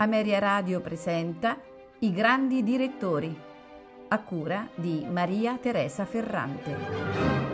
Ameria Radio presenta I grandi direttori, a cura di Maria Teresa Ferrante.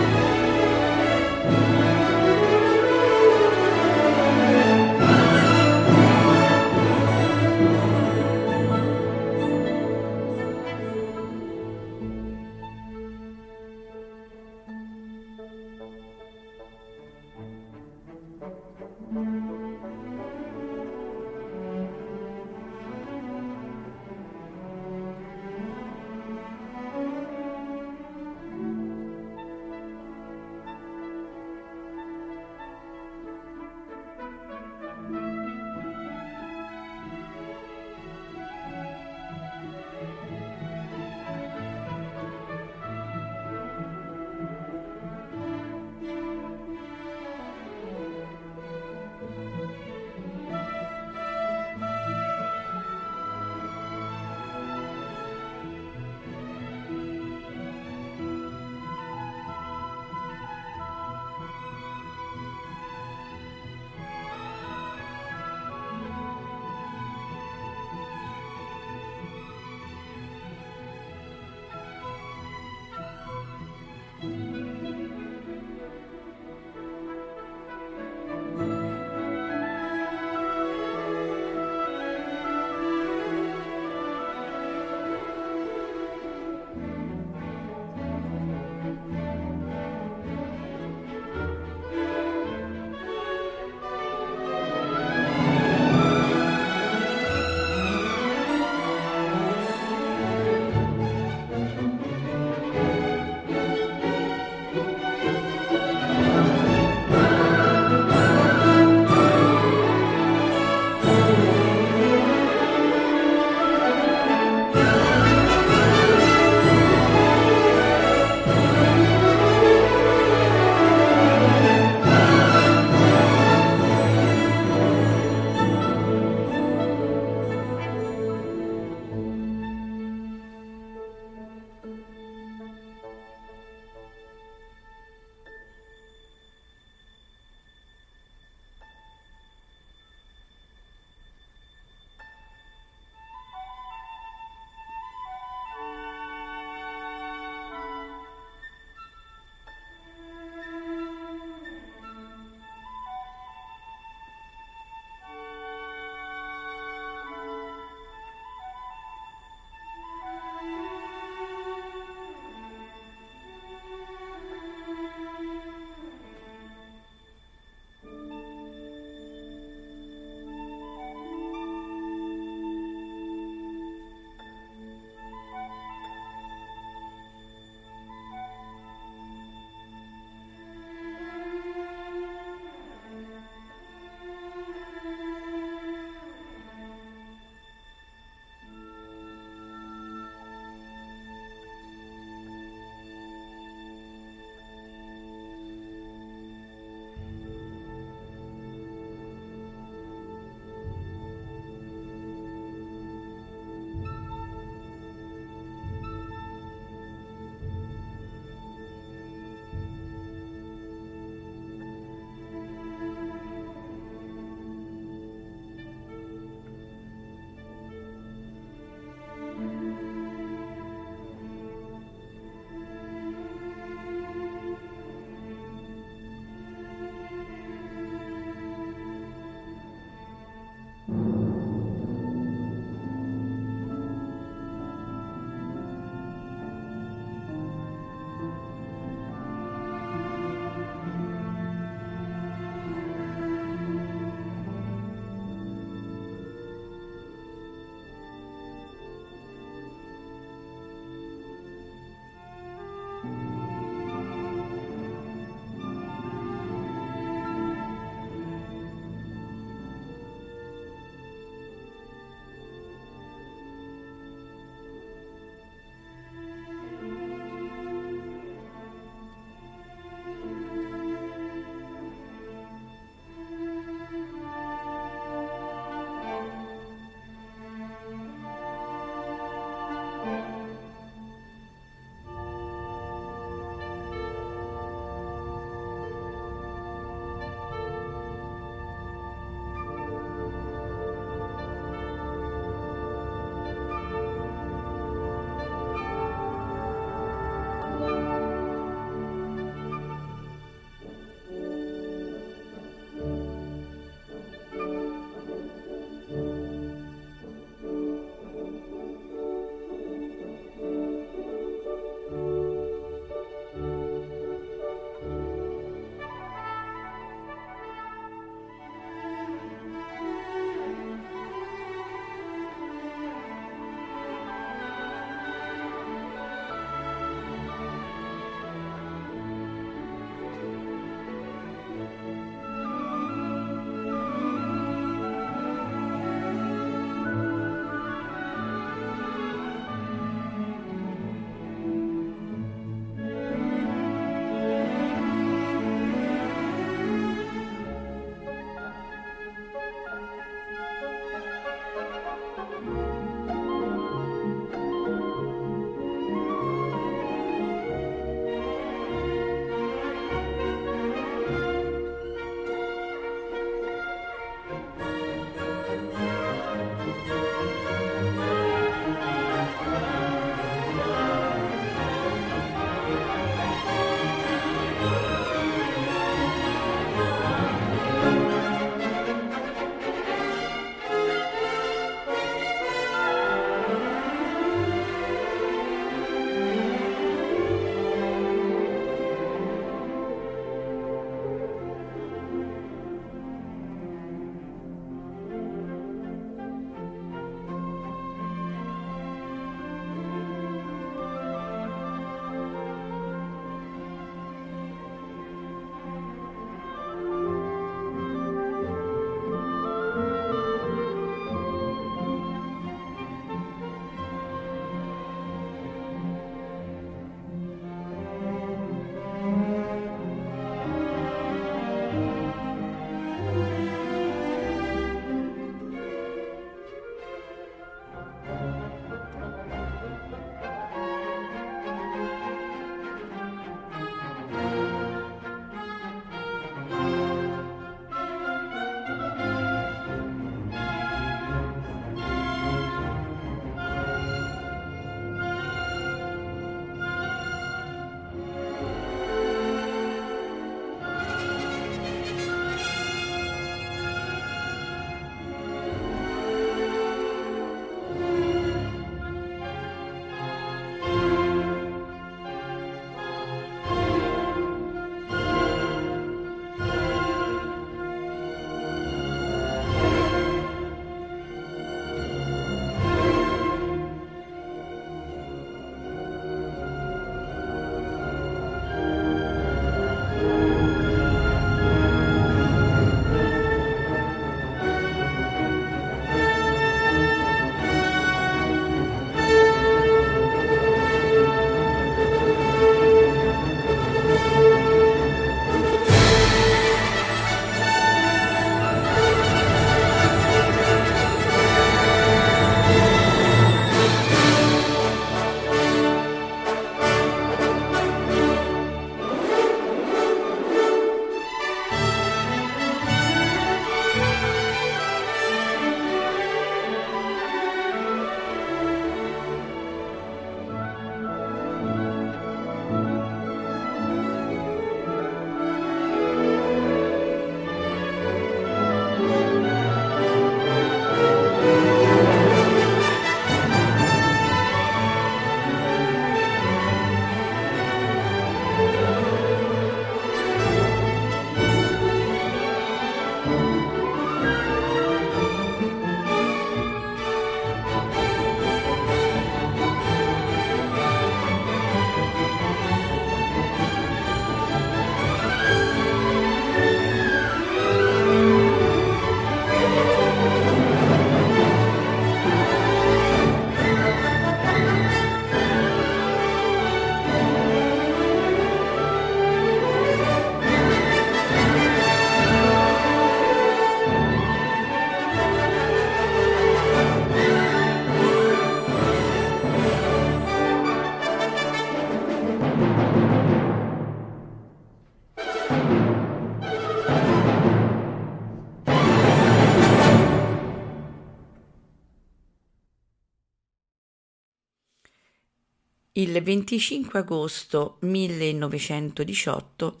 Il 25 agosto 1918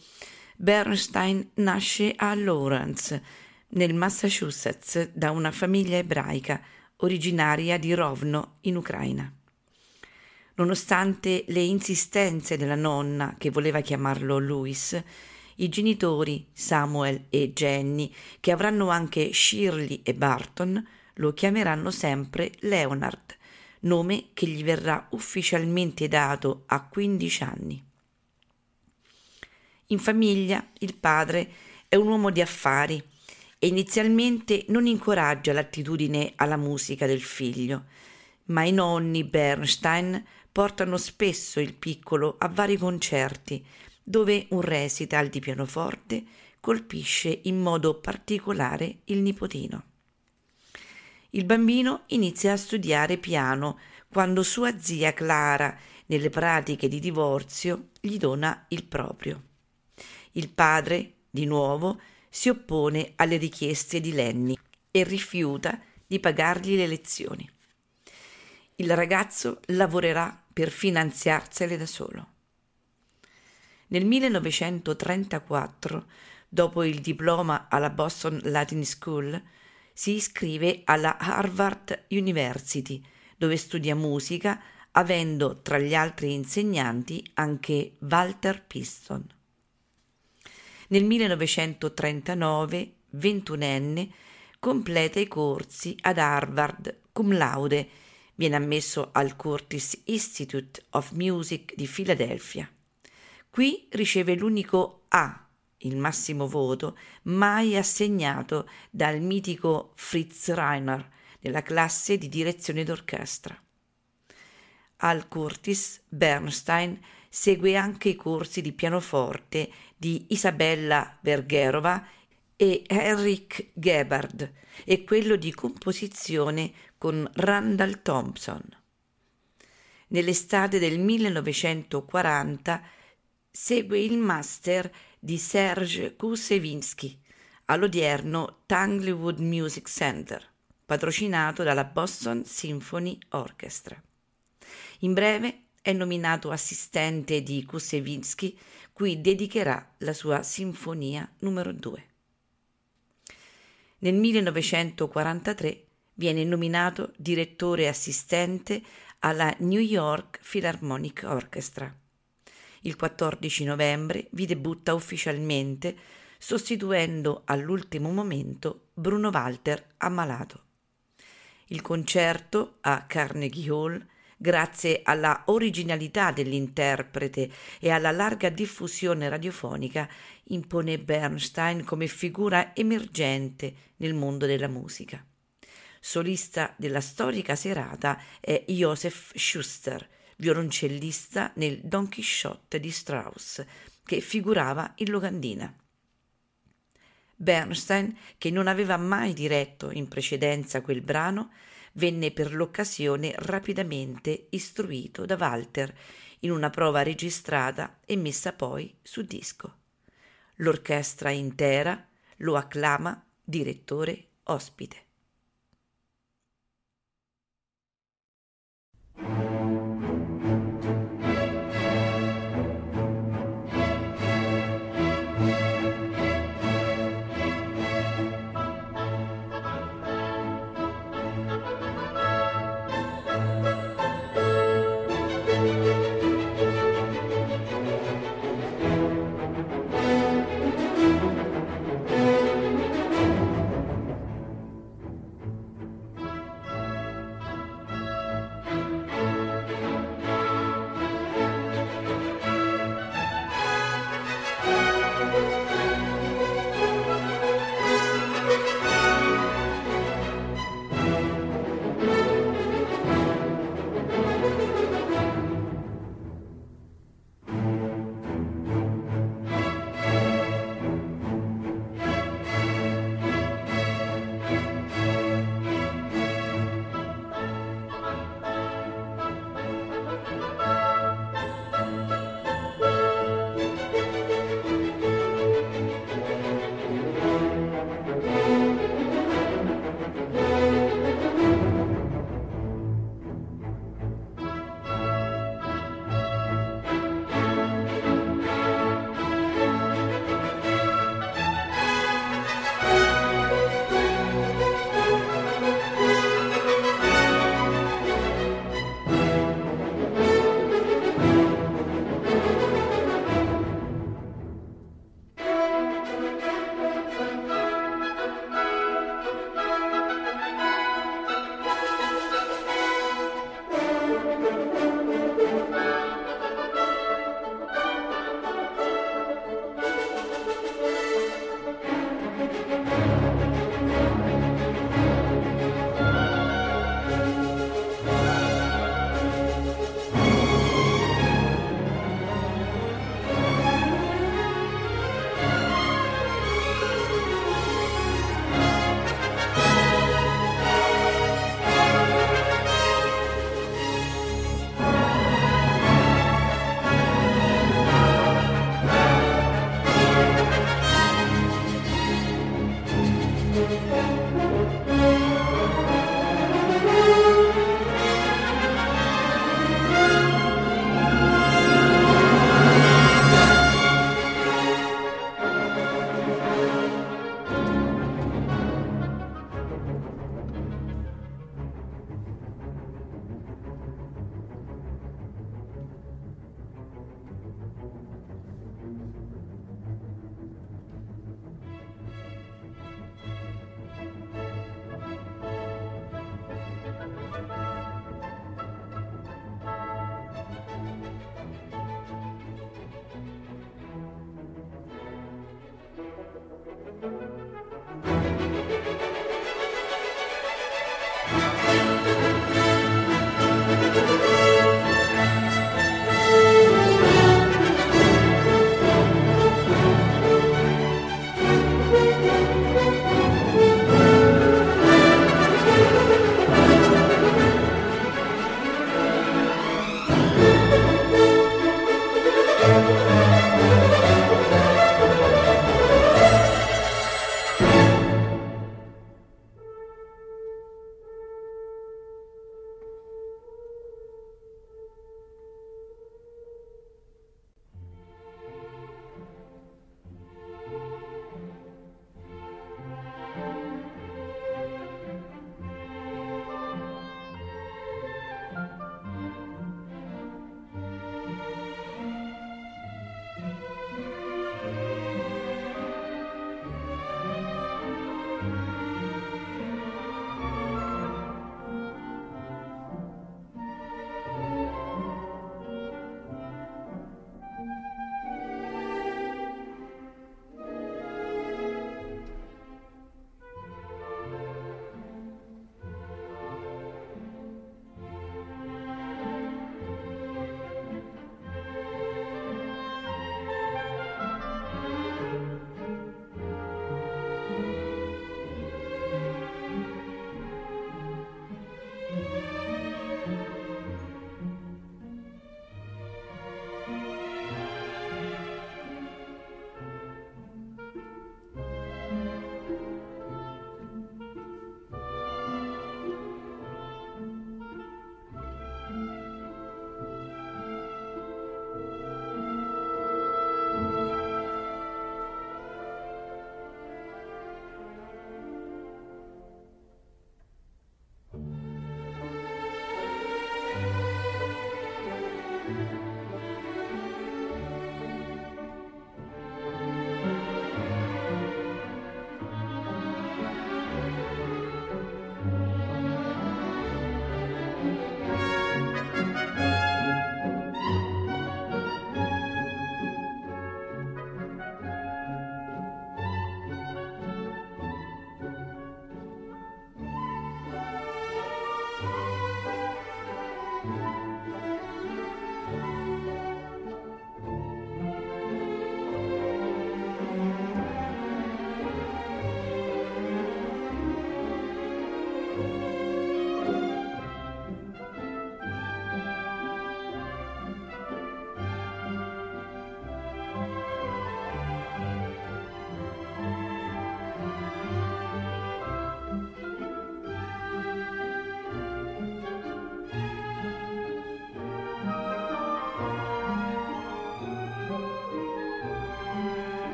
Bernstein nasce a Lawrence, nel Massachusetts, da una famiglia ebraica originaria di Rovno, in Ucraina. Nonostante le insistenze della nonna, che voleva chiamarlo Louis, i genitori Samuel e Jenny, che avranno anche Shirley e Barton, lo chiameranno sempre Leonard, nome che gli verrà ufficialmente dato a 15 anni. In famiglia il padre è un uomo di affari e inizialmente non incoraggia l'attitudine alla musica del figlio, ma i nonni Bernstein portano spesso il piccolo a vari concerti dove un recital di pianoforte colpisce in modo particolare il nipotino. Il bambino inizia a studiare piano quando sua zia Clara, nelle pratiche di divorzio, gli dona il proprio. Il padre, di nuovo, si oppone alle richieste di Lenny e rifiuta di pagargli le lezioni. Il ragazzo lavorerà per finanziarsele da solo. Nel 1934, dopo il diploma alla Boston Latin School, si iscrive alla Harvard University, dove studia musica, avendo tra gli altri insegnanti anche Walter Piston. Nel 1939, ventunenne, completa i corsi ad Harvard cum laude, viene ammesso al Curtis Institute of Music di Filadelfia. Qui riceve l'unico A, il massimo voto, mai assegnato dal mitico Fritz Reiner nella classe di direzione d'orchestra. Al Curtis Bernstein segue anche i corsi di pianoforte di Isabella Vergherova e Henrik Gebhard e quello di composizione con Randall Thompson. Nell'estate del 1940 segue il master di Serge Kusevinsky all'odierno Tanglewood Music Center, patrocinato dalla Boston Symphony Orchestra. In breve è nominato assistente di Kusevinsky, cui dedicherà la sua Sinfonia numero 2. Nel 1943 viene nominato direttore assistente alla New York Philharmonic Orchestra il 14 novembre vi debutta ufficialmente sostituendo all'ultimo momento Bruno Walter ammalato. Il concerto a Carnegie Hall, grazie alla originalità dell'interprete e alla larga diffusione radiofonica, impone Bernstein come figura emergente nel mondo della musica. Solista della storica serata è Joseph Schuster, violoncellista nel Don Chisciotte di Strauss, che figurava in locandina. Bernstein, che non aveva mai diretto in precedenza quel brano, venne per l'occasione rapidamente istruito da Walter in una prova registrata e messa poi su disco. L'orchestra intera lo acclama direttore ospite.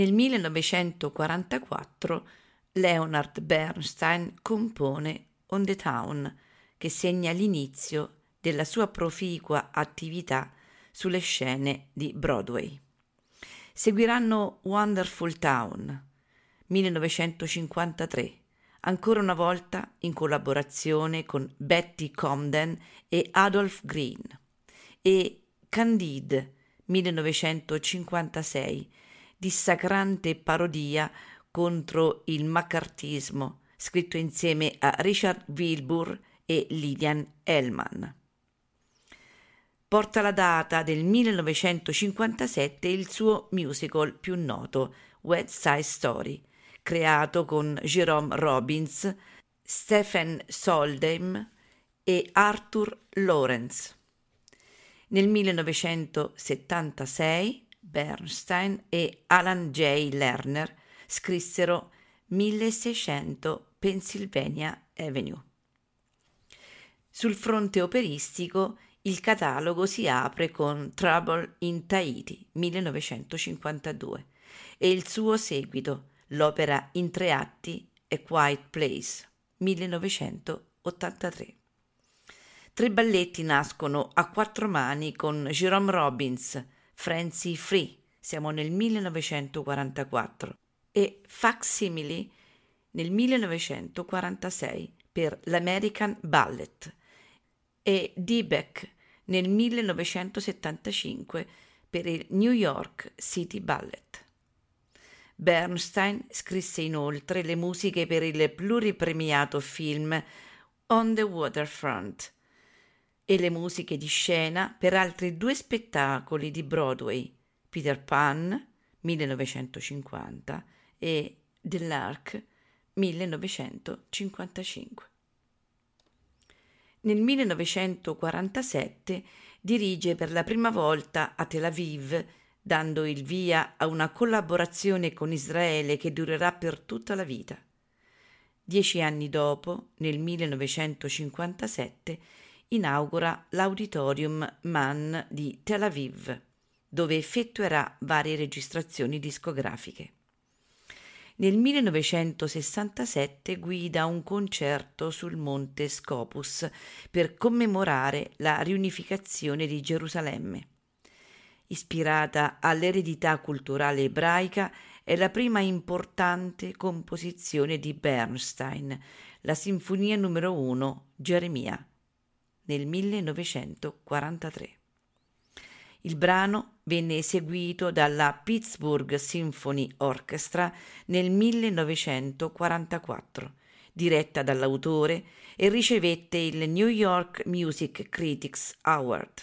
Nel 1944 Leonard Bernstein compone On the Town, che segna l'inizio della sua proficua attività sulle scene di Broadway. Seguiranno Wonderful Town, 1953, ancora una volta in collaborazione con Betty Comden e Adolph Green, e Candide, 1956, dissacrante parodia contro il maccartismo, scritto insieme a Richard Wilbur e Lillian Hellman. Porta la data del 1957 il suo musical più noto, West Side Story, creato con Jerome Robbins, Stephen Soldheim e Arthur Lawrence. Nel 1976 Bernstein e Alan J. Lerner scrissero 1600 Pennsylvania Avenue. Sul fronte operistico il catalogo si apre con Trouble in Tahiti 1952 e il suo seguito, l'opera in tre atti A Quiet Place 1983. Tre balletti nascono a quattro mani con Jerome Robbins, Francie Free, siamo nel 1944, e Facsimile nel 1946 per l'American Ballet. E Diebeck nel 1975 per il New York City Ballet. Bernstein scrisse inoltre le musiche per il pluripremiato film On the Waterfront e le musiche di scena per altri due spettacoli di Broadway, Peter Pan 1950 e The Lark 1955. Nel 1947 dirige per la prima volta a Tel Aviv, dando il via a una collaborazione con Israele che durerà per tutta la vita. Dieci anni dopo, nel 1957, inaugura l'Auditorium Mann di Tel Aviv, dove effettuerà varie registrazioni discografiche. Nel 1967 guida un concerto sul monte Scopus per commemorare la riunificazione di Gerusalemme. Ispirata all'eredità culturale ebraica, è la prima importante composizione di Bernstein, la Sinfonia numero 1 Geremia, nel 1943. Il brano venne eseguito dalla Pittsburgh Symphony Orchestra nel 1944, diretta dall'autore e ricevette il New York Music Critics Award.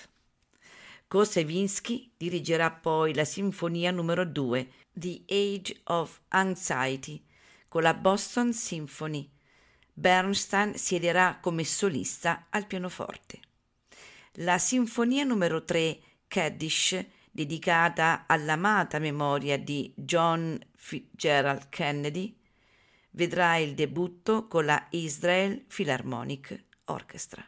Kosevinsky dirigerà poi la Sinfonia numero 2, The Age of Anxiety, con la Boston Symphony. Bernstein siederà come solista al pianoforte. La Sinfonia numero 3 Kaddish, dedicata all'amata memoria di John Fitzgerald Kennedy, vedrà il debutto con la Israel Philharmonic Orchestra.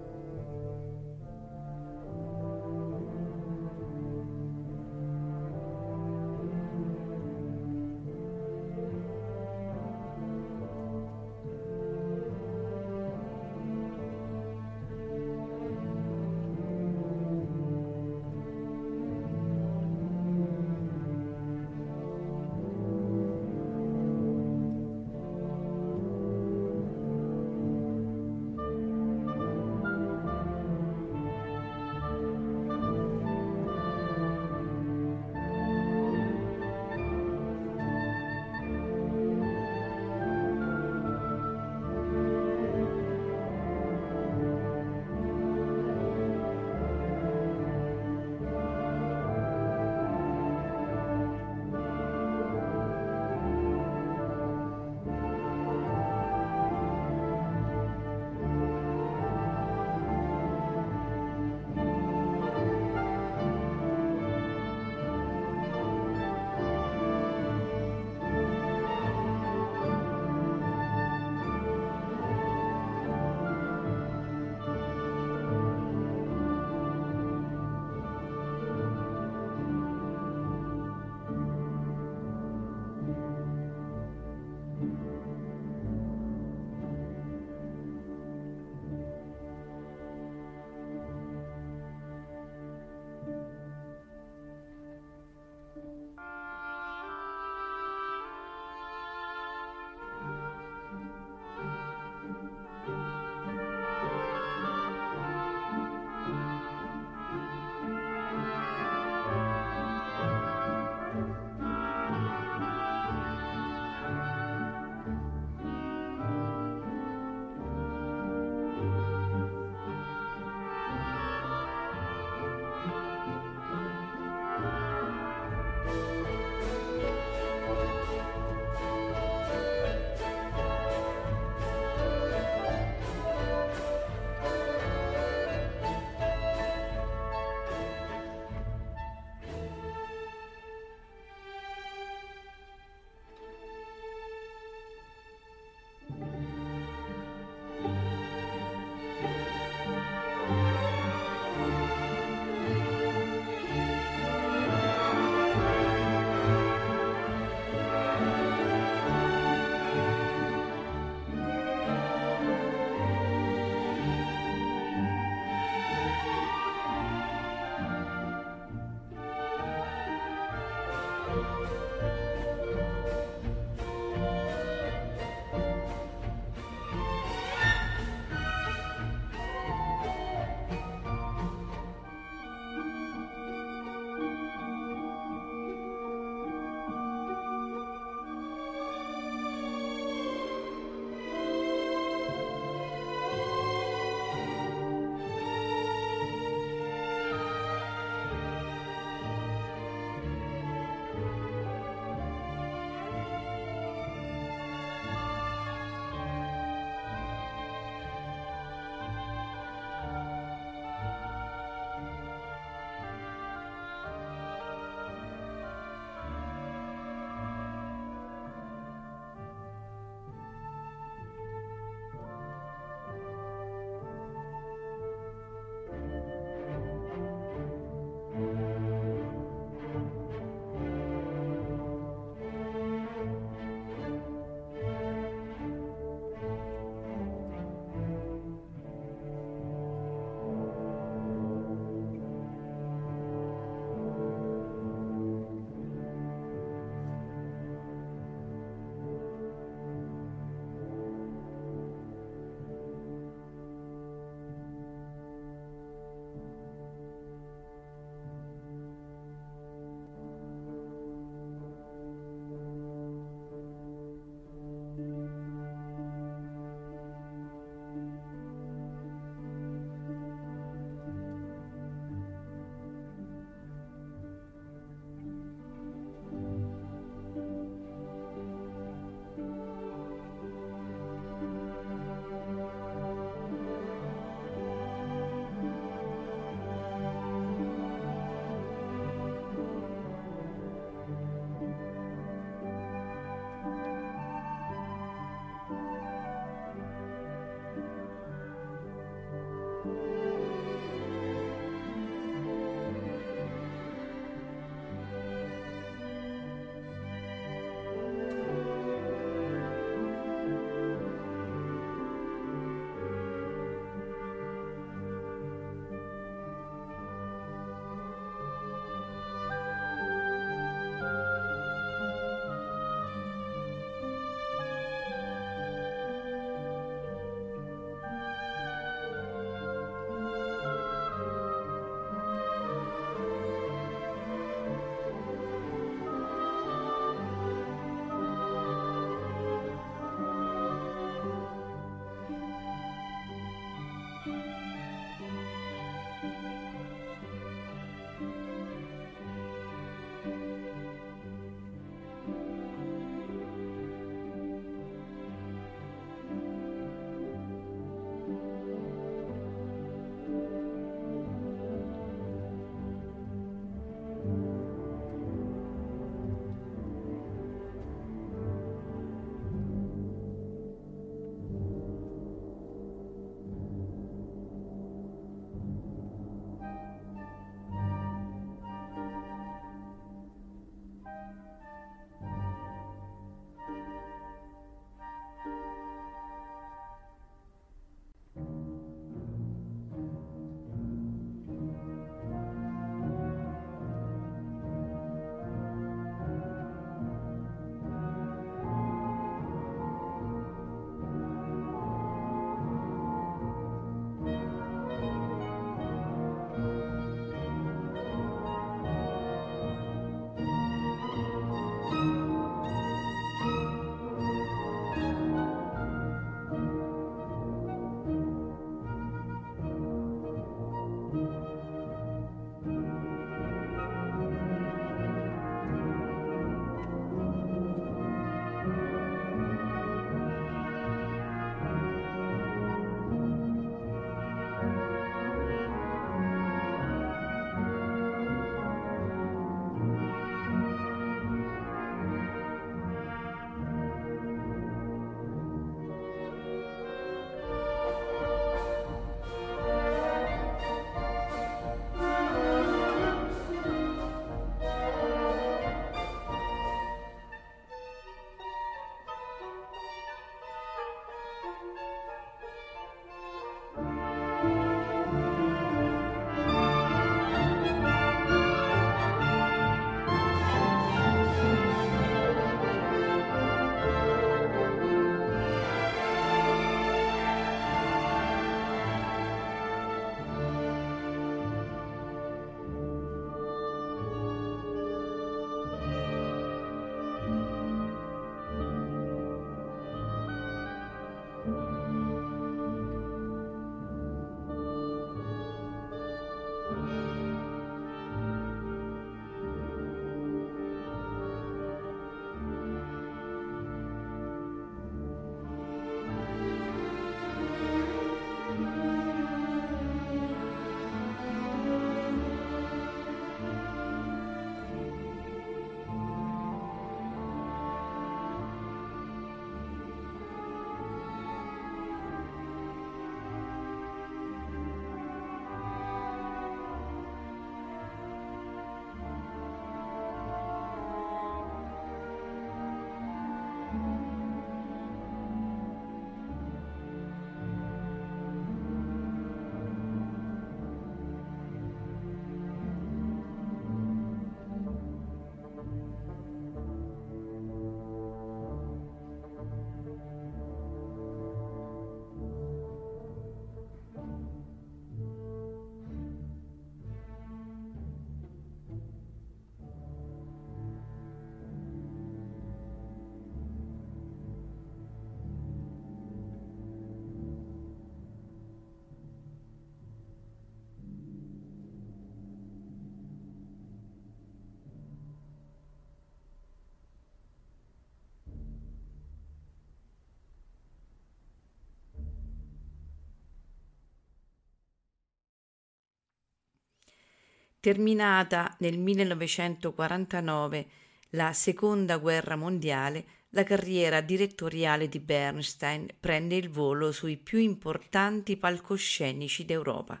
Terminata nel 1949 la seconda guerra mondiale, la carriera direttoriale di Bernstein prende il volo sui più importanti palcoscenici d'Europa,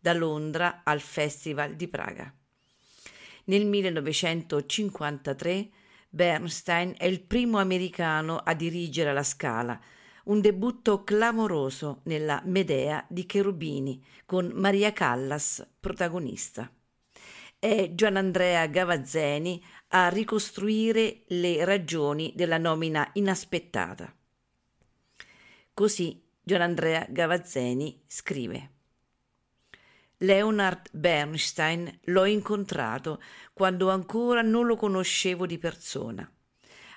da Londra al Festival di Praga. Nel 1953 Bernstein è il primo americano a dirigere la Scala, un debutto clamoroso nella Medea di Cherubini, con Maria Callas protagonista. È Gianandrea Gavazzeni a ricostruire le ragioni della nomina inaspettata. Così Gianandrea Gavazzeni scrive. Leonard Bernstein l'ho incontrato quando ancora non lo conoscevo di persona.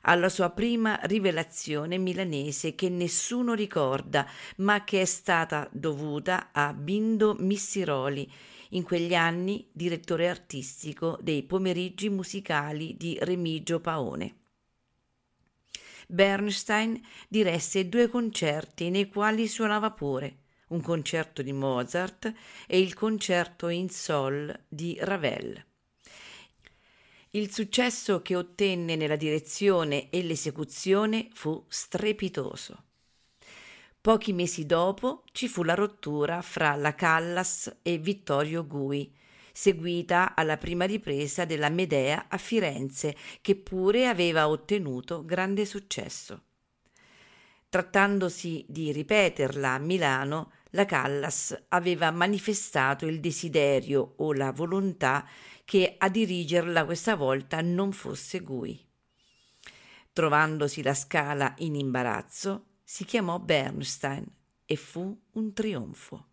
Alla sua prima rivelazione milanese che nessuno ricorda, ma che è stata dovuta a Bindo Missiroli, in quegli anni direttore artistico dei pomeriggi musicali di Remigio Paone. Bernstein diresse due concerti nei quali suonava pure un concerto di Mozart e il concerto in Sol di Ravel. Il successo che ottenne nella direzione e l'esecuzione fu strepitoso. Pochi mesi dopo ci fu la rottura fra la Callas e Vittorio Gui, seguita alla prima ripresa della Medea a Firenze, che pure aveva ottenuto grande successo. Trattandosi di ripeterla a Milano, la Callas aveva manifestato il desiderio o la volontà che a dirigerla questa volta non fosse Gui. Trovandosi la scala in imbarazzo, si chiamò Bernstein e fu un trionfo.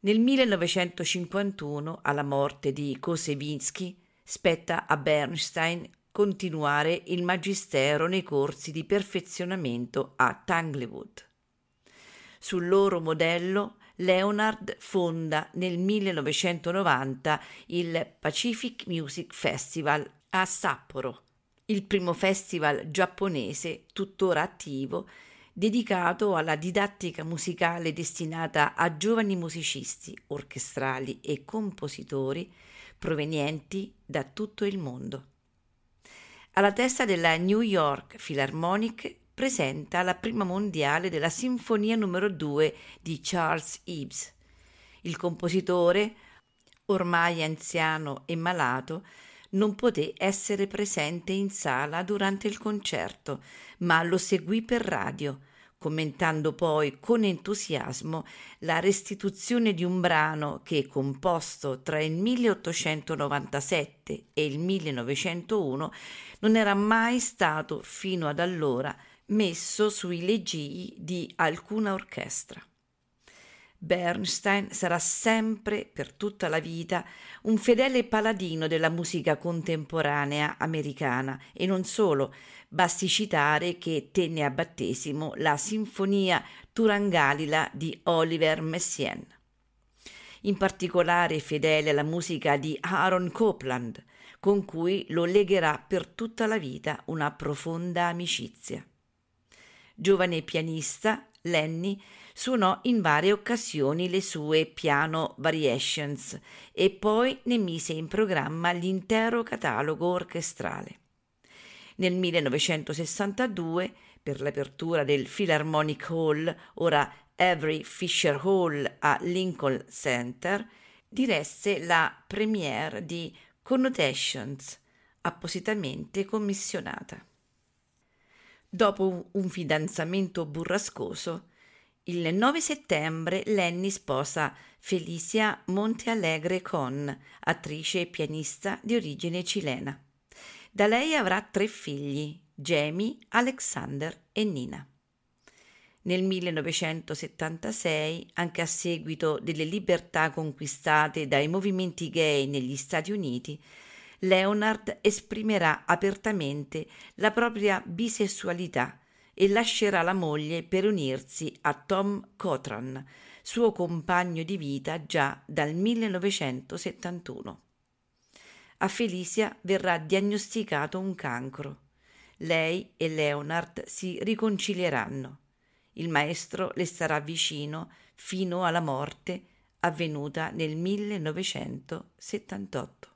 Nel 1951, alla morte di Kosevinsky, spetta a Bernstein continuare il magistero nei corsi di perfezionamento a Tanglewood. Sul loro modello Leonard fonda nel 1990 il Pacific Music Festival a Sapporo, il primo festival giapponese tuttora attivo dedicato alla didattica musicale destinata a giovani musicisti, orchestrali e compositori provenienti da tutto il mondo. Alla testa della New York Philharmonic presenta la prima mondiale della Sinfonia numero 2 di Charles Ives. Il compositore, ormai anziano e malato, non poté essere presente in sala durante il concerto, ma lo seguì per radio, commentando poi con entusiasmo la restituzione di un brano che, composto tra il 1897 e il 1901, non era mai stato fino ad allora messo sui leggii di alcuna orchestra. Bernstein sarà sempre, per tutta la vita, un fedele paladino della musica contemporanea americana e non solo, basti citare che tenne a battesimo la Sinfonia Turangalila di Oliver Messiaen. In particolare fedele alla musica di Aaron Copland, con cui lo legherà per tutta la vita una profonda amicizia. Giovane pianista, Lenny suonò in varie occasioni le sue piano variations e poi ne mise in programma l'intero catalogo orchestrale. Nel 1962, per l'apertura del Philharmonic Hall, ora Avery Fisher Hall a Lincoln Center, diresse la premiere di Connotations, appositamente commissionata. Dopo un fidanzamento burrascoso, il 9 settembre Lenny sposa Felicia Montealegre Con, attrice e pianista di origine cilena. Da lei avrà tre figli, Jamie, Alexander e Nina. Nel 1976, anche a seguito delle libertà conquistate dai movimenti gay negli Stati Uniti, Leonard esprimerà apertamente la propria bisessualità e lascerà la moglie per unirsi a Tom Cotran, suo compagno di vita già dal 1971. A Felicia verrà diagnosticato un cancro. Lei e Leonard si riconcilieranno. Il maestro le starà vicino fino alla morte, avvenuta nel 1978.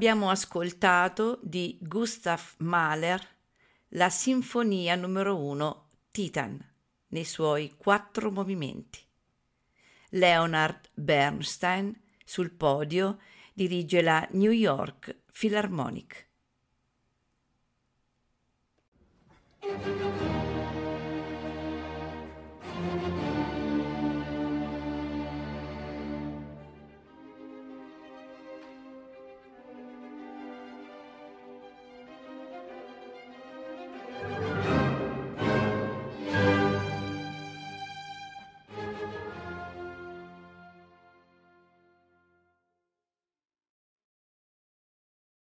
abbiamo ascoltato di Gustav Mahler la Sinfonia numero 1 Titan nei suoi quattro movimenti. Leonard Bernstein sul podio dirige la New York Philharmonic.